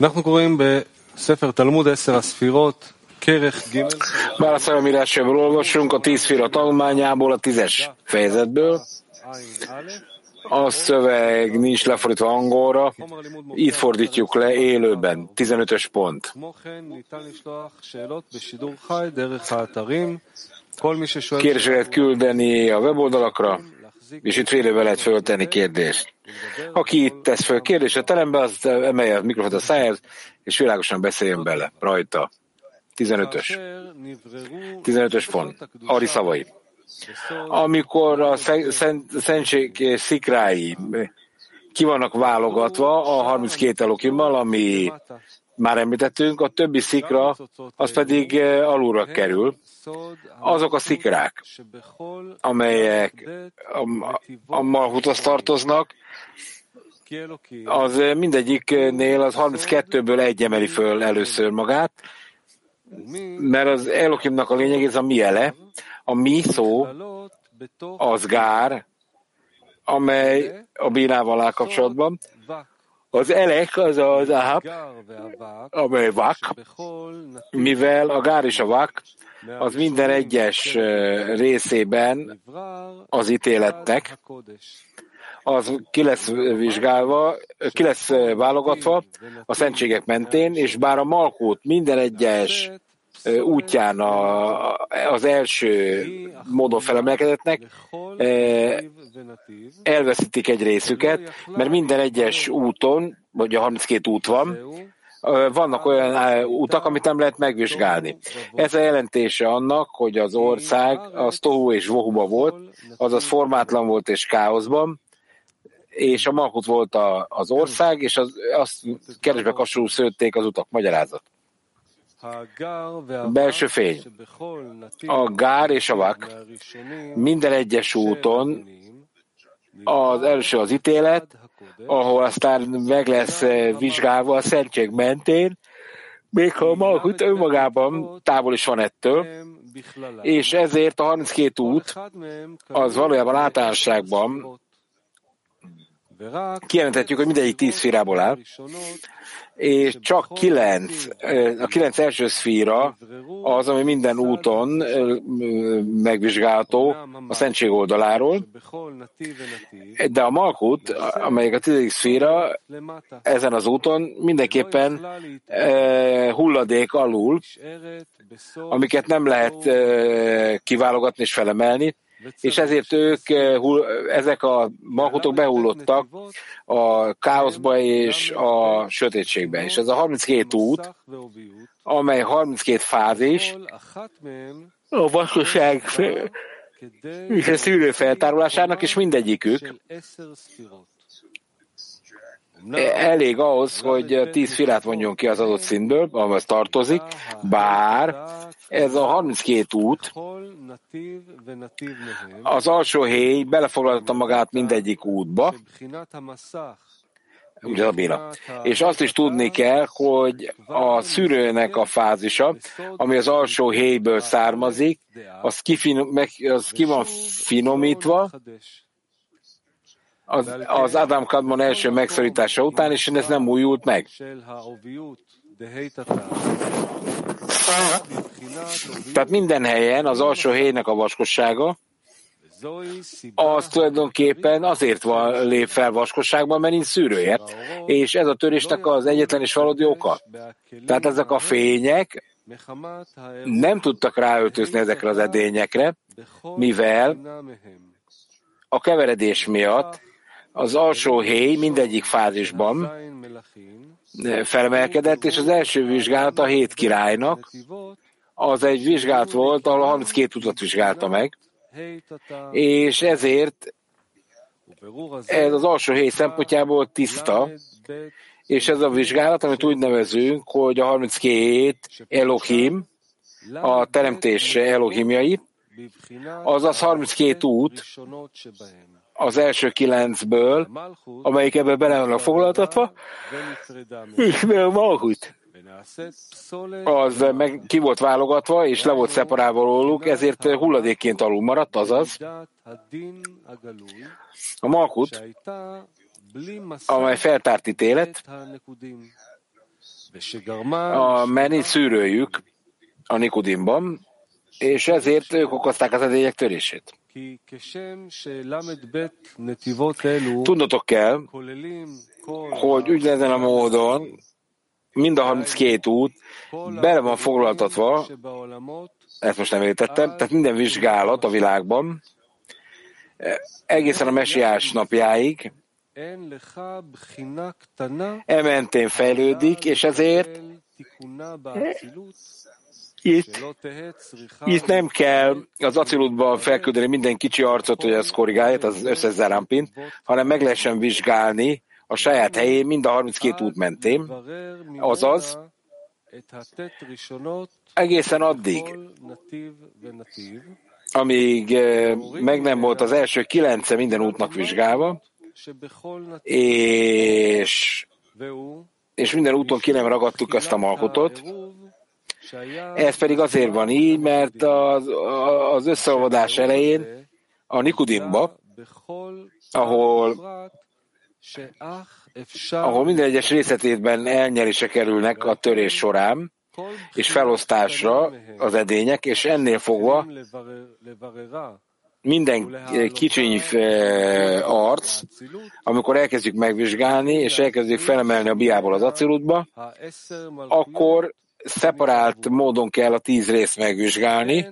אנחנו קוראים בספר תלמוד עשר הספירות, כרך ג' Válaszolom írásjából olvasunk a tíz fira tanulmányából, a tízes fejezetből. A szöveg nincs lefordítva angolra, itt fordítjuk le élőben, 15-ös pont. כמו כן ניתן לשלוח שאלות בשידור חי דרך האתרים. כל מי ששואל Kérdéseket küldeni a weboldalakra, és itt félővel lehet föltenni kérdést. Aki itt tesz föl kérdést a terembe, az emelje a mikrofont a szájához, és világosan beszéljen bele rajta. 15-ös. 15-ös pont. Ari szavai. Amikor a szentség szikrái ki vannak válogatva a 32 elokimmal, ami már említettünk, a többi szikra az pedig eh, alulra kerül. Azok a szikrák, amelyek a, a Malhuthoz tartoznak, az eh, mindegyiknél az 32-ből egy emeli föl először magát, mert az Elokimnak a lényeg, ez a mi ele, a mi szó, az gár, amely a bínával áll kapcsolatban, az elek az az ahab, amely vak, mivel a gár és a vak az minden egyes részében az ítéletnek, az ki lesz vizsgálva, ki lesz válogatva a szentségek mentén, és bár a Malkút minden egyes útján a, az első módon felemelkedetnek, elveszítik egy részüket, mert minden egyes úton, vagy a 32 út van, vannak olyan utak, amit nem lehet megvizsgálni. Ez a jelentése annak, hogy az ország az tohu és vohuba volt, azaz formátlan volt és káoszban, és a Malkut volt a, az ország, és az, azt keresbe kasul szőtték az utak. Magyarázat. Belső fény. A gár és a vak minden egyes úton az első az ítélet, ahol aztán meg lesz eh, vizsgálva a szentség mentén, még ha a önmagában távol is van ettől, és ezért a 32 út az valójában általánosságban kijelenthetjük, hogy mindegyik tíz szférából áll, és csak kilenc, a kilenc első szféra az, ami minden úton megvizsgálható a szentség oldaláról, de a Malkut, amelyik a tizedik szféra, ezen az úton mindenképpen hulladék alul, amiket nem lehet kiválogatni és felemelni, és ezért ők, eh, ezek a malkutok behullottak a káoszba és a sötétségbe. És ez a 32 út, amely 32 fázis, a vaskosság és a szűrő feltárolásának, és mindegyikük elég ahhoz, hogy 10 firát vonjon ki az adott színből, amihez tartozik, bár ez a 32 út, az alsó héj belefoglalta magát mindegyik útba, ugye a bíra. És azt is tudni kell, hogy a szűrőnek a fázisa, ami az alsó héjből származik, az ki, finom, meg, az ki van finomítva, az, az Adam Kadmon első megszorítása után, és ez nem újult meg. Tehát minden helyen az alsó héjnek a vaskossága, az tulajdonképpen azért van, lép fel vaskosságban, mert nincs szűrőért, és ez a törésnek az egyetlen és valódi oka. Tehát ezek a fények nem tudtak ráöltözni ezekre az edényekre, mivel a keveredés miatt az alsó héj mindegyik fázisban felemelkedett, és az első vizsgálat a hét királynak, az egy vizsgálat volt, ahol a 32 utat vizsgálta meg, és ezért ez az alsó héj szempontjából tiszta, és ez a vizsgálat, amit úgy nevezünk, hogy a 32 Elohim, a teremtés Elohimjai, azaz 32 út, az első kilencből, amelyik ebben bele vannak foglaltatva, és mi a Malhut? Az meg ki volt válogatva, és le volt szeparálva róluk, ezért hulladékként alul maradt, azaz a Malkut, amely feltárt ítélet, a menit szűrőjük a Nikodimban, és ezért ők okozták az edények törését. Tudnotok kell, hogy úgy ezen a módon mind a 32 út bele van foglaltatva, ezt most nem értettem, tehát minden vizsgálat a világban, egészen a mesiás napjáig, ementén fejlődik, és ezért itt, itt nem kell az acilutban felküldeni minden kicsi arcot, hogy az korrigálja, az összes zárámpint, hanem meg lehessen vizsgálni a saját helyén mind a 32 út mentén, azaz egészen addig, amíg eh, meg nem volt az első kilence minden útnak vizsgálva, és, és minden úton ki nem ragadtuk azt a malkotot, ez pedig azért van így, mert az, az összeolvadás elején a Nikodimba, ahol, ahol minden egyes részletében elnyerése kerülnek a törés során, és felosztásra az edények, és ennél fogva minden kicsiny arc, amikor elkezdjük megvizsgálni, és elkezdjük felemelni a biából az acilutba, akkor szeparált módon kell a tíz részt megvizsgálni,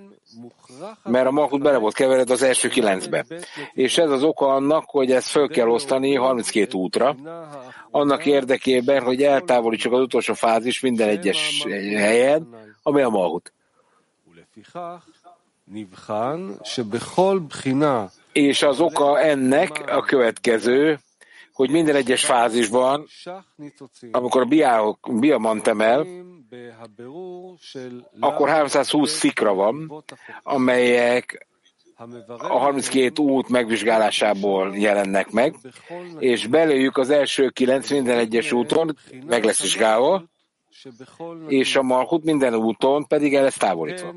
mert a malkut bele volt kevered az első kilencbe. És ez az oka annak, hogy ezt föl kell osztani 32 útra, annak érdekében, hogy eltávolítsuk az utolsó fázis minden egyes helyen, ami a malkut. És az oka ennek a következő, hogy minden egyes fázisban, amikor a biamant emel, akkor 320 szikra van, amelyek a 32 út megvizsgálásából jelennek meg, és belőjük az első kilenc minden egyes úton meg lesz vizsgálva, és a malhut minden úton pedig el lesz távolítva.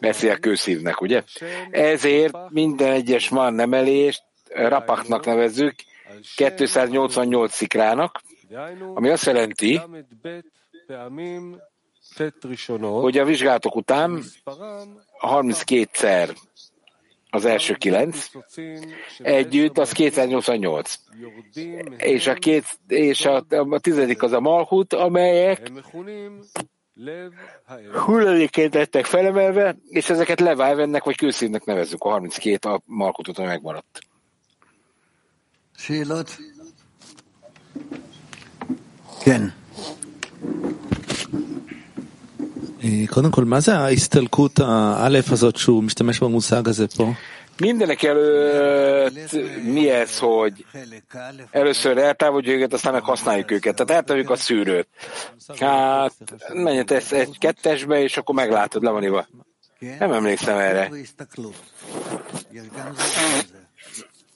Beszél kőszívnek, ugye? Ezért minden egyes man nemelést rapaknak nevezzük, 288 szikrának, ami azt jelenti, hogy a vizsgálatok után 32-szer az első kilenc, együtt az 288. És a, két, és a, a tizedik az a malhut, amelyek hulladéként lettek felemelve, és ezeket levájvennek, vagy kőszínnek nevezzük, a 32 a malkutot, ami megmaradt. שאלות? כן. קודם כל, מה זה ההסתלקות האלף הזאת שהוא משתמש במושג הזה פה? Mindenek előtt mi ez, hogy először eltávolítjuk őket, aztán meg használjuk őket. Tehát eltávolítjuk a szűrőt. Hát, menj tesz egy kettesbe, és akkor meglátod, le van iva. Nem emlékszem erre.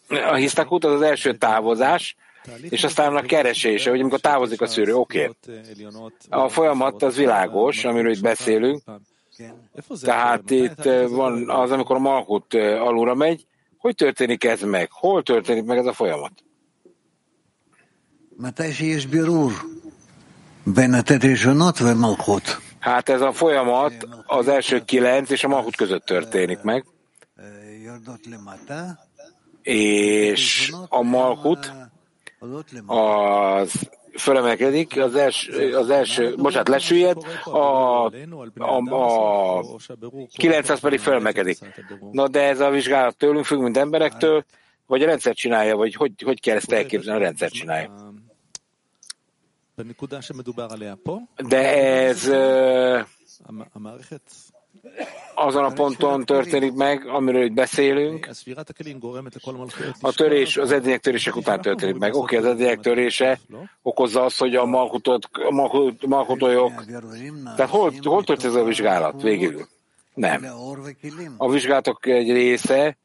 A hisztakút az az első távozás, és aztán a keresése, hogy amikor távozik a szűrő, oké. Okay. A folyamat az világos, amiről itt beszélünk, tehát itt van az, amikor a malkut alulra megy, hogy történik ez meg? Hol történik meg ez a folyamat? Hát ez a folyamat az első kilenc és a malkut között történik meg és a malkut az fölemelkedik, az első, az első bocsánat, lesüllyed, a, a, a 900 pedig fölemelkedik. Na de ez a vizsgálat tőlünk függ, mint emberektől, vagy a rendszer csinálja, vagy hogy, hogy kell ezt elképzelni, a rendszer csinálja. De ez azon a ponton történik meg, amiről itt beszélünk. A törés, az edények törések után történik meg. Oké, okay, az edények törése okozza azt, hogy a malkutot, malkutolyok... Tehát hol, hol történik ez a vizsgálat végül? Nem. A vizsgálatok egy része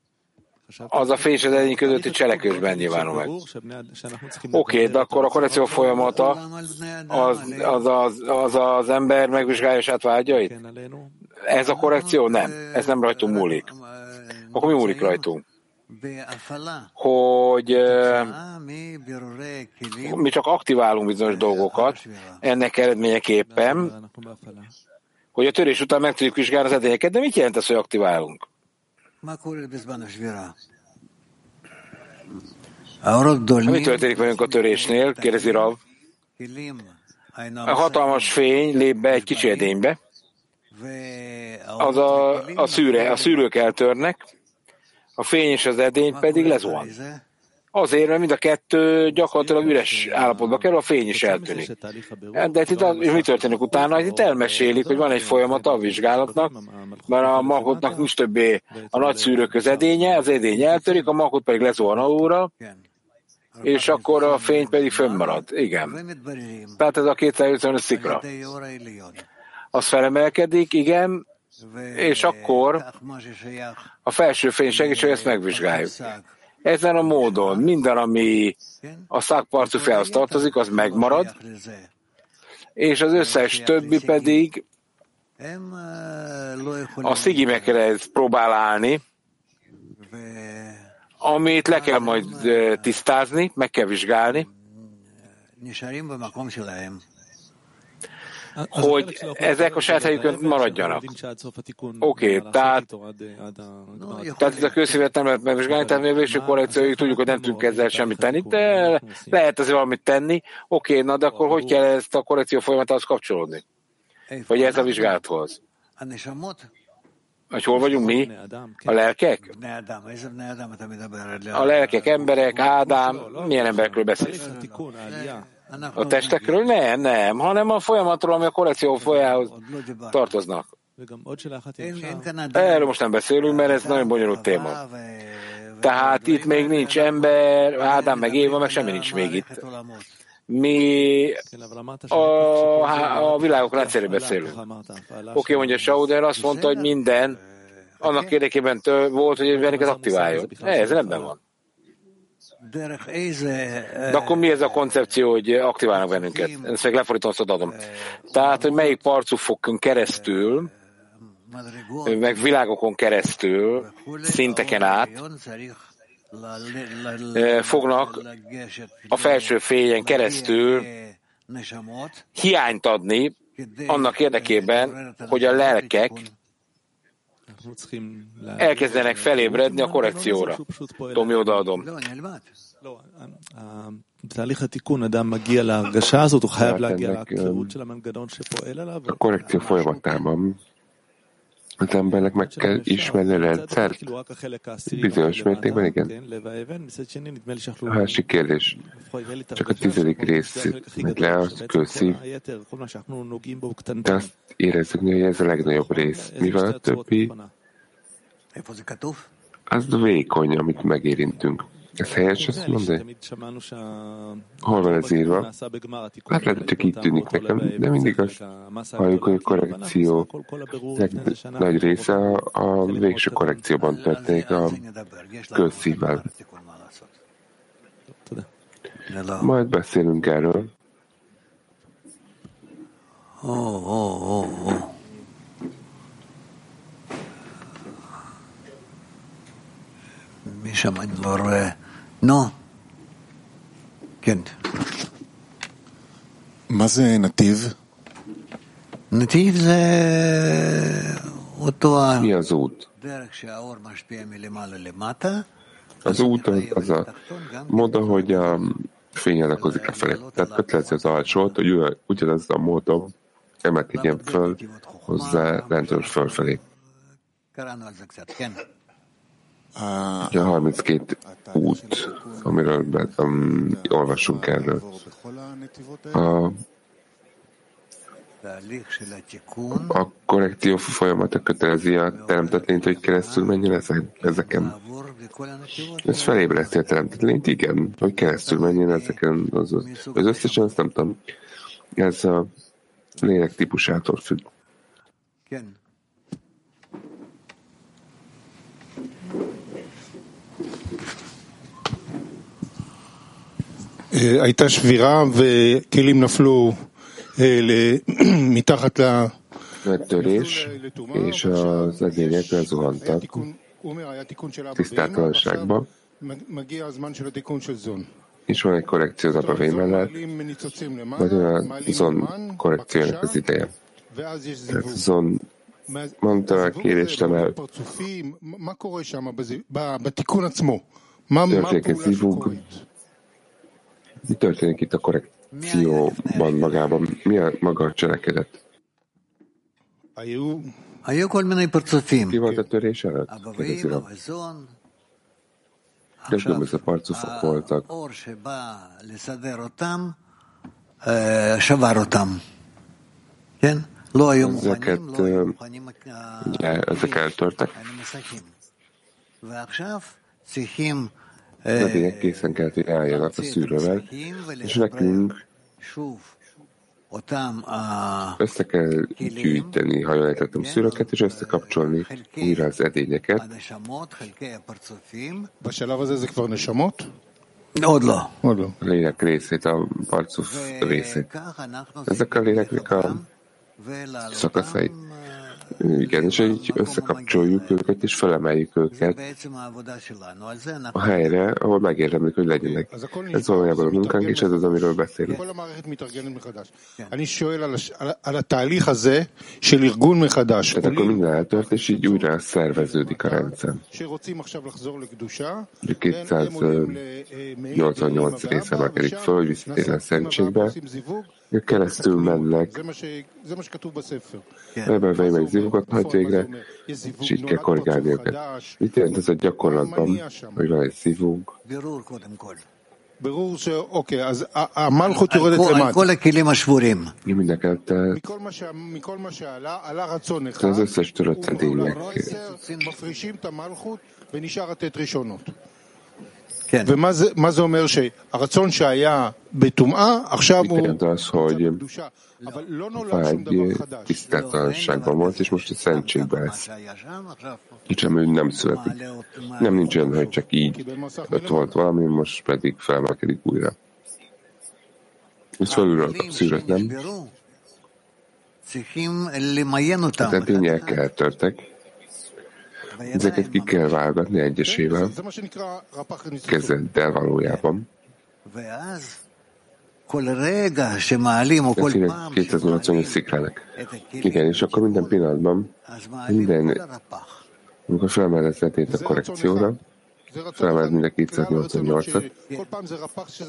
az a fés az egyik közötti cselekvésben nyilvánul meg. Oké, okay, de akkor a korrekció folyamata az az, az, az, az ember megvizsgálja saját vágyait? Ez a korrekció? Nem. Ez nem rajtunk múlik. Akkor mi múlik rajtunk? hogy mi csak aktiválunk bizonyos dolgokat, ennek eredményeképpen, hogy a törés után meg tudjuk vizsgálni az edényeket, de mit jelent ez, hogy aktiválunk? Mi történik velünk a törésnél? Kérdezi Rav. A hatalmas fény lép be egy kicsi edénybe, az a, a, szűre, a szűrők eltörnek, a fény és az edény pedig lezuhan. Azért, mert mind a kettő gyakorlatilag üres állapotba kerül, a fény is eltűnik. De itt mi történik utána? Itt elmesélik, hogy van egy folyamata a vizsgálatnak, mert a magotnak nincs többé a nagy szűrők az edénye, az edény eltörik, a magot pedig lezuhan alulra, és akkor a fény pedig fönnmarad. Igen. Tehát ez a 255 szikra. Az felemelkedik, igen, és akkor a felső fény segíts, hogy ezt megvizsgáljuk. Ezen a módon minden, ami a szakparcú felhoz tartozik, az megmarad, és az összes többi pedig a szigimekre próbál állni, amit le kell majd tisztázni, meg kell vizsgálni, hogy ezek a saját helyükön maradjanak. Oké, okay, tehát, tehát ez a közszívet nem lehet megvizsgálni, tehát mi a végső korrekcióig tudjuk, hogy nem tudunk ezzel semmit tenni, de lehet azért valamit tenni. Oké, okay, na de akkor hogy kell ezt a korrekció folyamatához kapcsolódni? Vagy ez a vizsgálathoz? Hogy hol vagyunk mi? A lelkek? A lelkek, emberek, Ádám, milyen emberekről beszélsz? A testekről? Nem, nem, hanem a folyamatról, ami a korrekció folyához tartoznak. Erről most nem beszélünk, mert ez nagyon bonyolult téma. Tehát itt még nincs ember, Ádám meg Éva, meg semmi nincs még itt. Mi a, a világok rendszerű beszélünk. Oké, okay, mondja Sauder, azt mondta, hogy minden annak érdekében volt, hogy bennünket aktiváljon. Ez ebben van. De akkor mi ez a koncepció, hogy aktiválnak bennünket? Ezt meg lefordítom, azt adom. Tehát, hogy melyik parcufokon keresztül, meg világokon keresztül, szinteken át, fognak a felső fényen keresztül hiányt adni annak érdekében, hogy a lelkek elkezdenek felébredni a korrekcióra. Tomi, odaadom. A korrekció folyamatában az embernek meg kell ismerni a rendszert. Bizonyos mértékben igen. A másik kérdés. Csak a tizedik rész meg le a kőszív. De azt érezzük, hogy ez a legnagyobb rész. Mivel a többi az vékony, amit megérintünk. Ez helyes azt mondani? Hol van ez írva? Hát lehet, hogy csak így tűnik nekem, de mindig azt halljuk, hogy a korrekció nagy része a végső korrekcióban történik a közszívvel. Majd beszélünk erről. Oh, oh, oh, oh. משם אני לא רואה. נו, כן. מה זה נתיב? נתיב זה אותו הדרך שהאור משפיע מלמעלה למטה. Az út az, az a mód, hogy a fény elakozik lefelé. Tehát kötelező az alsót, hogy ugyanaz a módon emelkedjen föl hozzá lentről fölfelé. A 32 út, amiről um, olvasunk erről. A, a korrekció folyamata kötelezi a teremtett lényt, hogy keresztül menjen ezeken. Ez felébreszti a teremtett lényt, igen, hogy keresztül menjen ezeken. Az, az összesen azt nem tudom. Ez a lélek típusától függ. הייתה שבירה וכלים נפלו מתחת ל... Megtörés, és az edények lezuhantak, tisztátalanságba, és van egy korrekció az apa mellett, vagy a zon korrekciójának az ideje. Tehát zon mondta a kérést emel. Történik egy zivug. mi történik itt a korrekcióban magában? Mi a maga a cselekedet? Ki volt a törés előtt? Kérdezi Különböző parcufok voltak. Ezeket, ugye, ezek eltörtek. Tényleg készen kellett, hogy álljanak a szűrővel, és nekünk össze kell gyűjteni, ha jól értettem, szűröket, és összekapcsolni újra az edényeket. A lélek részét, a parcuf részét. Ezek a léleknek a szakaszai. Igen, és így összekapcsoljuk őket, és felemeljük őket a helyre, ahol megérdemlik, hogy legyenek. Ez valójában a munkánk, és ez az, amiről beszélünk. Tehát akkor minden eltört, és így újra szerveződik a rendszer. 288 része emelkedik föl, hogy visszatérjen a szentségbe, keresztül mennek. Ebben vej meg zivokat hajt végre, és így kell korrigálni őket. Mit jelent ez a gyakorlatban, hogy van egy szívunk? Mindenket az összes törött edények ומה זה אומר שהרצון שהיה בטומאה, עכשיו הוא az, hogy vágy tisztátalanságban volt, és most a szentségbe lesz. Kicsim, nem születik. Nem nincs olyan, hogy csak így ott volt valami, most pedig felmelkedik újra. Ez felülről szűrött, nem? Tehát edények eltörtek, Ezeket ki kell válogatni egyesével, kezeddel valójában. Ezt 280 szikrának. Igen, és akkor minden pillanatban, minden, amikor felmeled a korrekcióra, felmeled minden 288-at,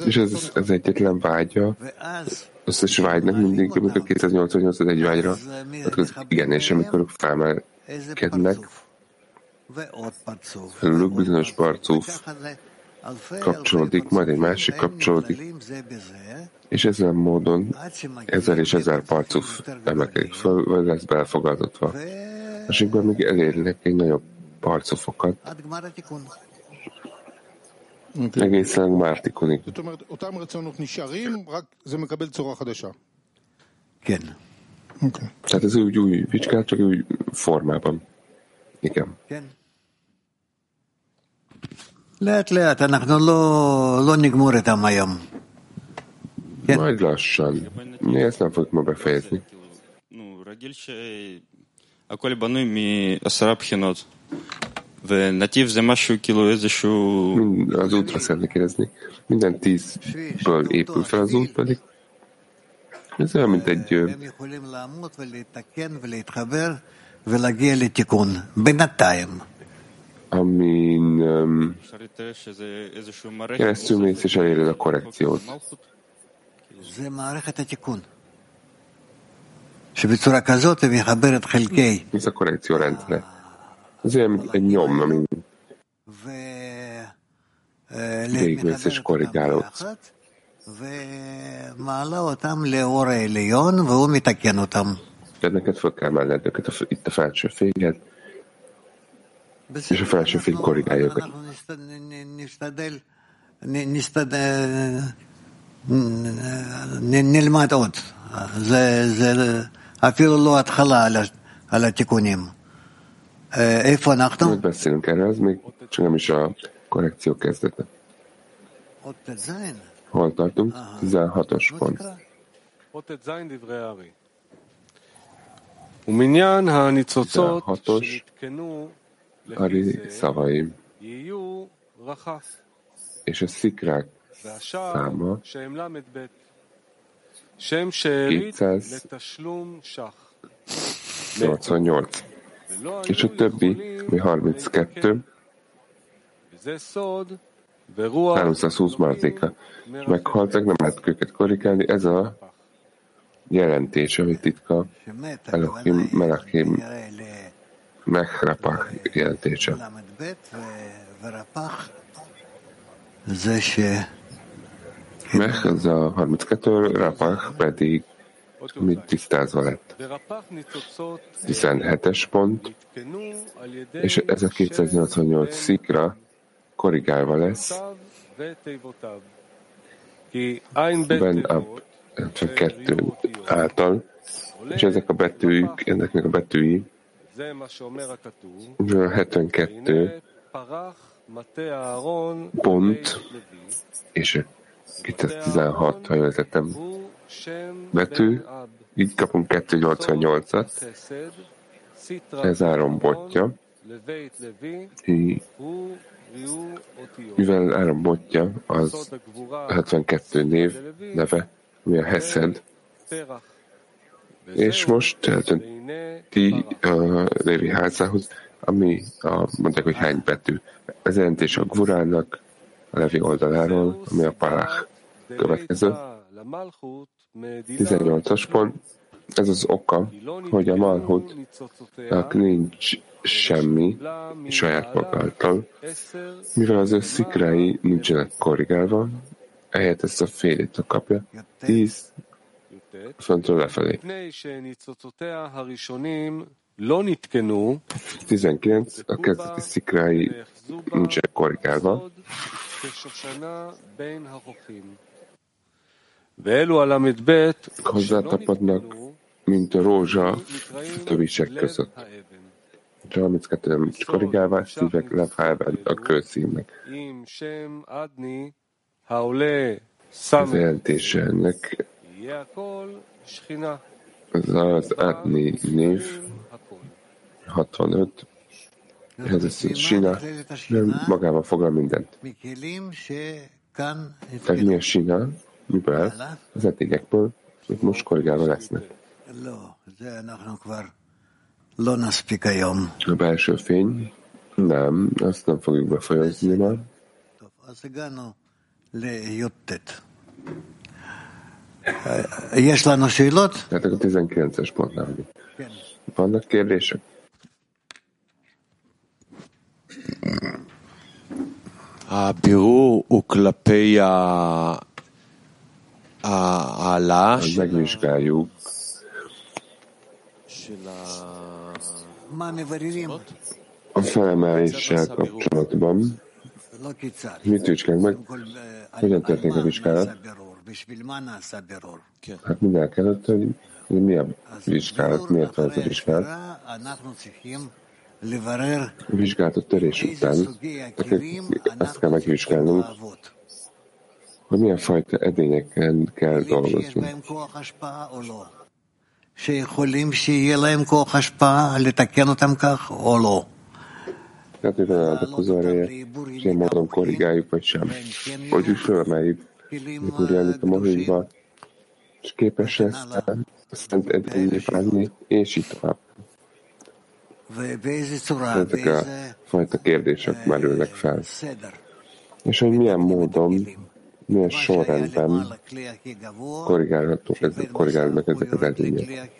és ez, ez egyetlen vágya, összes vágynak mindig, amikor 288 egy vágyra, igen, és amikor felmelkednek, Luk bizonyos parcóf kapcsolódik, majd egy másik kapcsolódik, és ezen módon ezer és ezer parcóf emelkedik föl, vagy lesz belfogadva. Másikban még elérnek egy nagyobb parcofokat, egészen Mártikonig. Igen. Tehát ez úgy új vicskát, csak új formában. Igen. Igen. Majd lassan. Mi ezt nem fogjuk ma befejezni. רגיל שהכל בנוי מעשרה בחינות. ונתיב זה משהו כאילו איזשהו... Az útra szeretnék kérdezni. Minden tízből épül fel az út pedig. Ez olyan, mint egy ולהגיע לתיקון, בינתיים. amin um, keresztül mész és eléred a korrekciót. Ez a korrekció rendszere. Ez olyan egy nyom, ami végigmész és korrigálódsz. Tehát neked föl kell emelned őket itt a felső féget, és a felső fény korrigálja őket. נלמד עוד. זה, זה אפילו לא התחלה על, על התיקונים. איפה אנחנו? beszélünk erről, ez még csak nem is a korrekció kezdete. Hol tartunk? 16-os pont. ומניין הניצוצות שנתקנו Ari szavaim, és a szikrák száma 288, és a többi, mi 32, 320 maradéka, és meghaltak, nem lehet őket korrigálni, ez a jelentés, amit titka Elohim Melachim Mechrapach jelentése. Mech, az a 32, Rapach pedig mit tisztázva lett. 17-es pont, és ez a 288 szikra korrigálva lesz. Ben Ab 52 által, és ezek a betűk, ennek a betűi, 72 pont, és 216, ha jól tettem, betű, így kapunk 288-at, ez áron botja, mivel áron botja az 72 név neve, ami a Hesed, és most eltönti a Lévi házához, ami a, mondják, hogy hány betű. Ez jelentés a Gvurának, a Levi oldaláról, ami a Palach következő. 18-as pont. Ez az oka, hogy a Malhutnak nincs semmi saját magától, mivel az ő szikrái nincsenek korrigálva, ehelyett ezt a félét kapja. 10 föntről lefelé. 19. A kezdeti szikrái nincsenek korrigálva. Hozzátapadnak, mint a rózsa a tövisek között. 32 nem nincs korrigálva, szívek lefájban a kőszívnek. Ez a jelentése ennek az Adni név 65, ez a Sina, nem magában foglal mindent. Tehát mi a Sina? Miből? Az eddigekből, amik most korrigálva lesznek. A belső fény? Nem, azt nem fogjuk befolyazni ma. יש לנו שאלות? Tehát a 19-es pontnál vagyunk. Vannak kérdések? הבירור הוא כלפי העלה של megvizsgáljuk a felemeléssel kapcsolatban. Mit vizsgálunk meg? Hogyan történik a vizsgálat? Hát mindenek előtt, hogy mi a vizsgálat, miért van ez a vizsgálat? A vizsgálatot törés után azt kell megvizsgálnunk, hogy milyen fajta edényeken kell dolgoznunk. שיכולים שיהיה להם כוח השפעה לתקן אותם כך או לא. Tehát mivel állatok ereje, és ilyen módon korrigáljuk, vagy sem. Vagy úgy felemeljük, mikor jelenik a mohívva, és képes ezt a szent edényé válni, és így tovább. Ezek a fajta kérdések merülnek fel. És hogy milyen módon, milyen sorrendben korrigálhatók ezek, korrigálnak ezek az edények.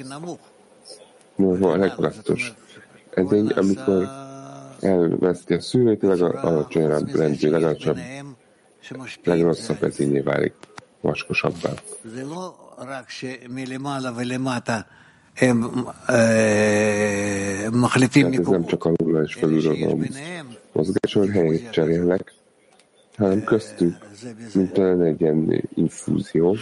Mi a legalatos edény, amikor elveszti a szűrőt, legalacsonyabb rendű, legalacsonyabb, legrosszabb edényé válik, vaskosabbá. Tehát ez nem csak alulra és felülről van mozgáson helyét cserélnek, hanem köztük, mint talán egy ilyen infúzió.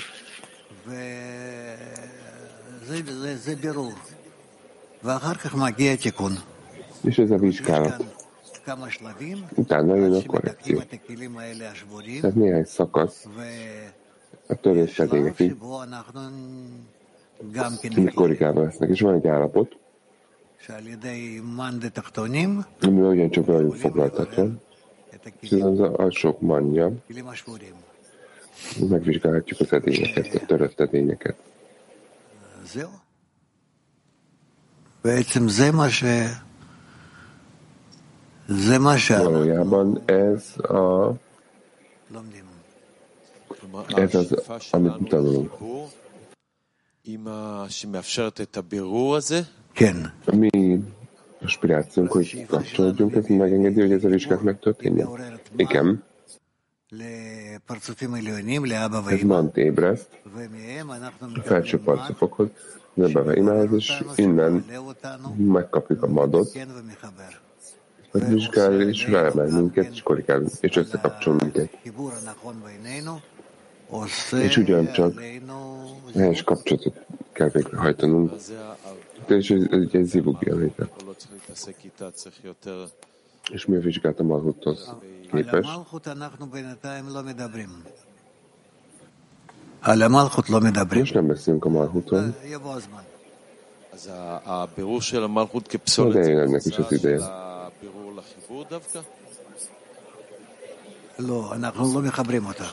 És ez a vizsgálat. Utána jön a korrekció. Tehát néhány szakasz a törés amik korrigálva lesznek. És van egy állapot, ami ugyancsak velünk foglaltatva, hiszen az alsók manja, megvizsgálhatjuk az edényeket, a törött edényeket. Valójában ez a ez az, amit tanulunk. Mi aspirációnk, hogy kapcsolódjunk, ez megengedi, hogy ez a vizsgát megtörténjen? Igen. Ez mant ébreszt a felső parcofokhoz, Nebeve imáz, és innen megkapjuk a madot, megvizsgál, és ráemel minket, és korrigál, és összekapcsol minket. És ugyancsak helyes kapcsolatot kell végrehajtanunk. És ez egy zivugja léte. És mi a vizsgált a Malhuthoz képes? Most nem beszélünk a Malhuton. De én ennek is az ideje. לא, אנחנו לא מחברים אותה.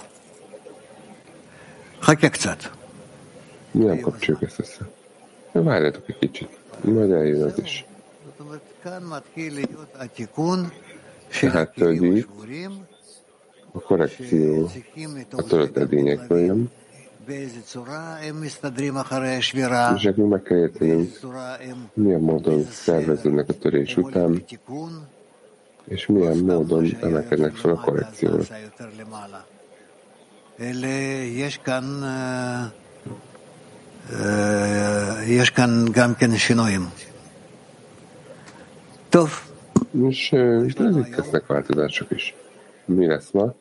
חכה קצת. Nem kapcsoljuk ezt össze. Várjatok egy kicsit, majd eljön az is. Tehát így a korrekció a törött edényekből jön, és nekünk meg kell értenünk, milyen módon szerveződnek a törés után, és milyen módon emelkednek fel a korrekcióra. יש כאן גם כן שינויים. טוב. És itt lesznek változások is. Mi lesz ma?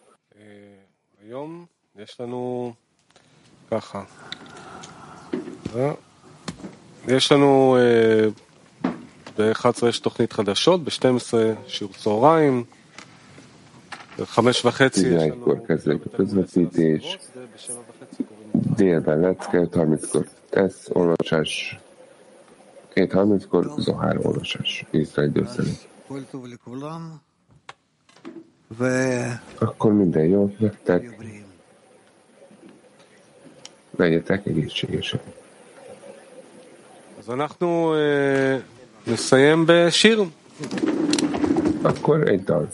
היום יש לנו ככה. יש לנו ב-11 יש תוכנית חדשות, ב-12 שיעור צהריים, ב-5 וחצי יש לנו... Délben lecke, 30-kor tesz, olvasás, 7-30-kor Zohár olvasás, Észre idő szerint. Akkor minden jót nektek. Legyetek egészségesek. אז אנחנו נסיים בשיר. akkor egy dal.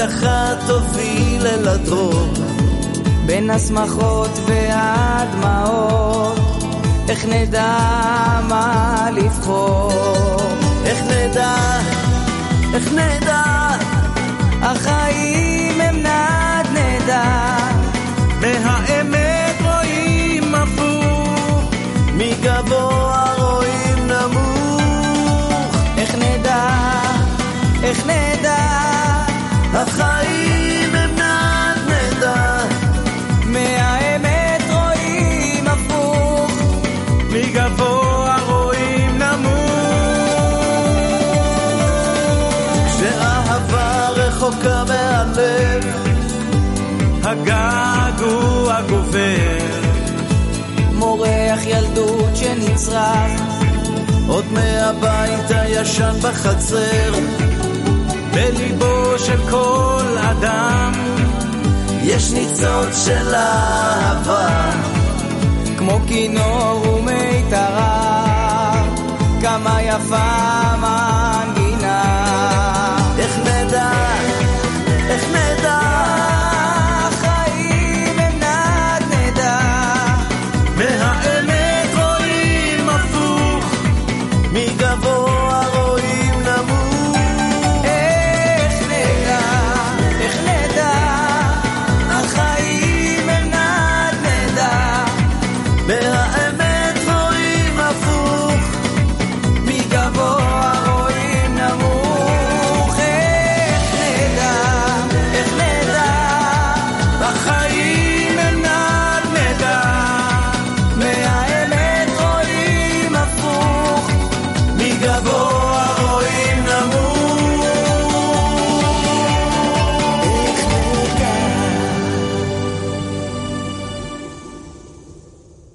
רק אחת תוביל אל הדרור. בין השמחות והדמעות, איך נדע מה לבחור? איך נדע, איך נדע, גובר. מורח ילדות שנצרח, עוד מהבית הישן בחצר. בליבו של כל אדם, יש ניצוץ של אהבה, כמו כינור ומיתרה, כמה יפה,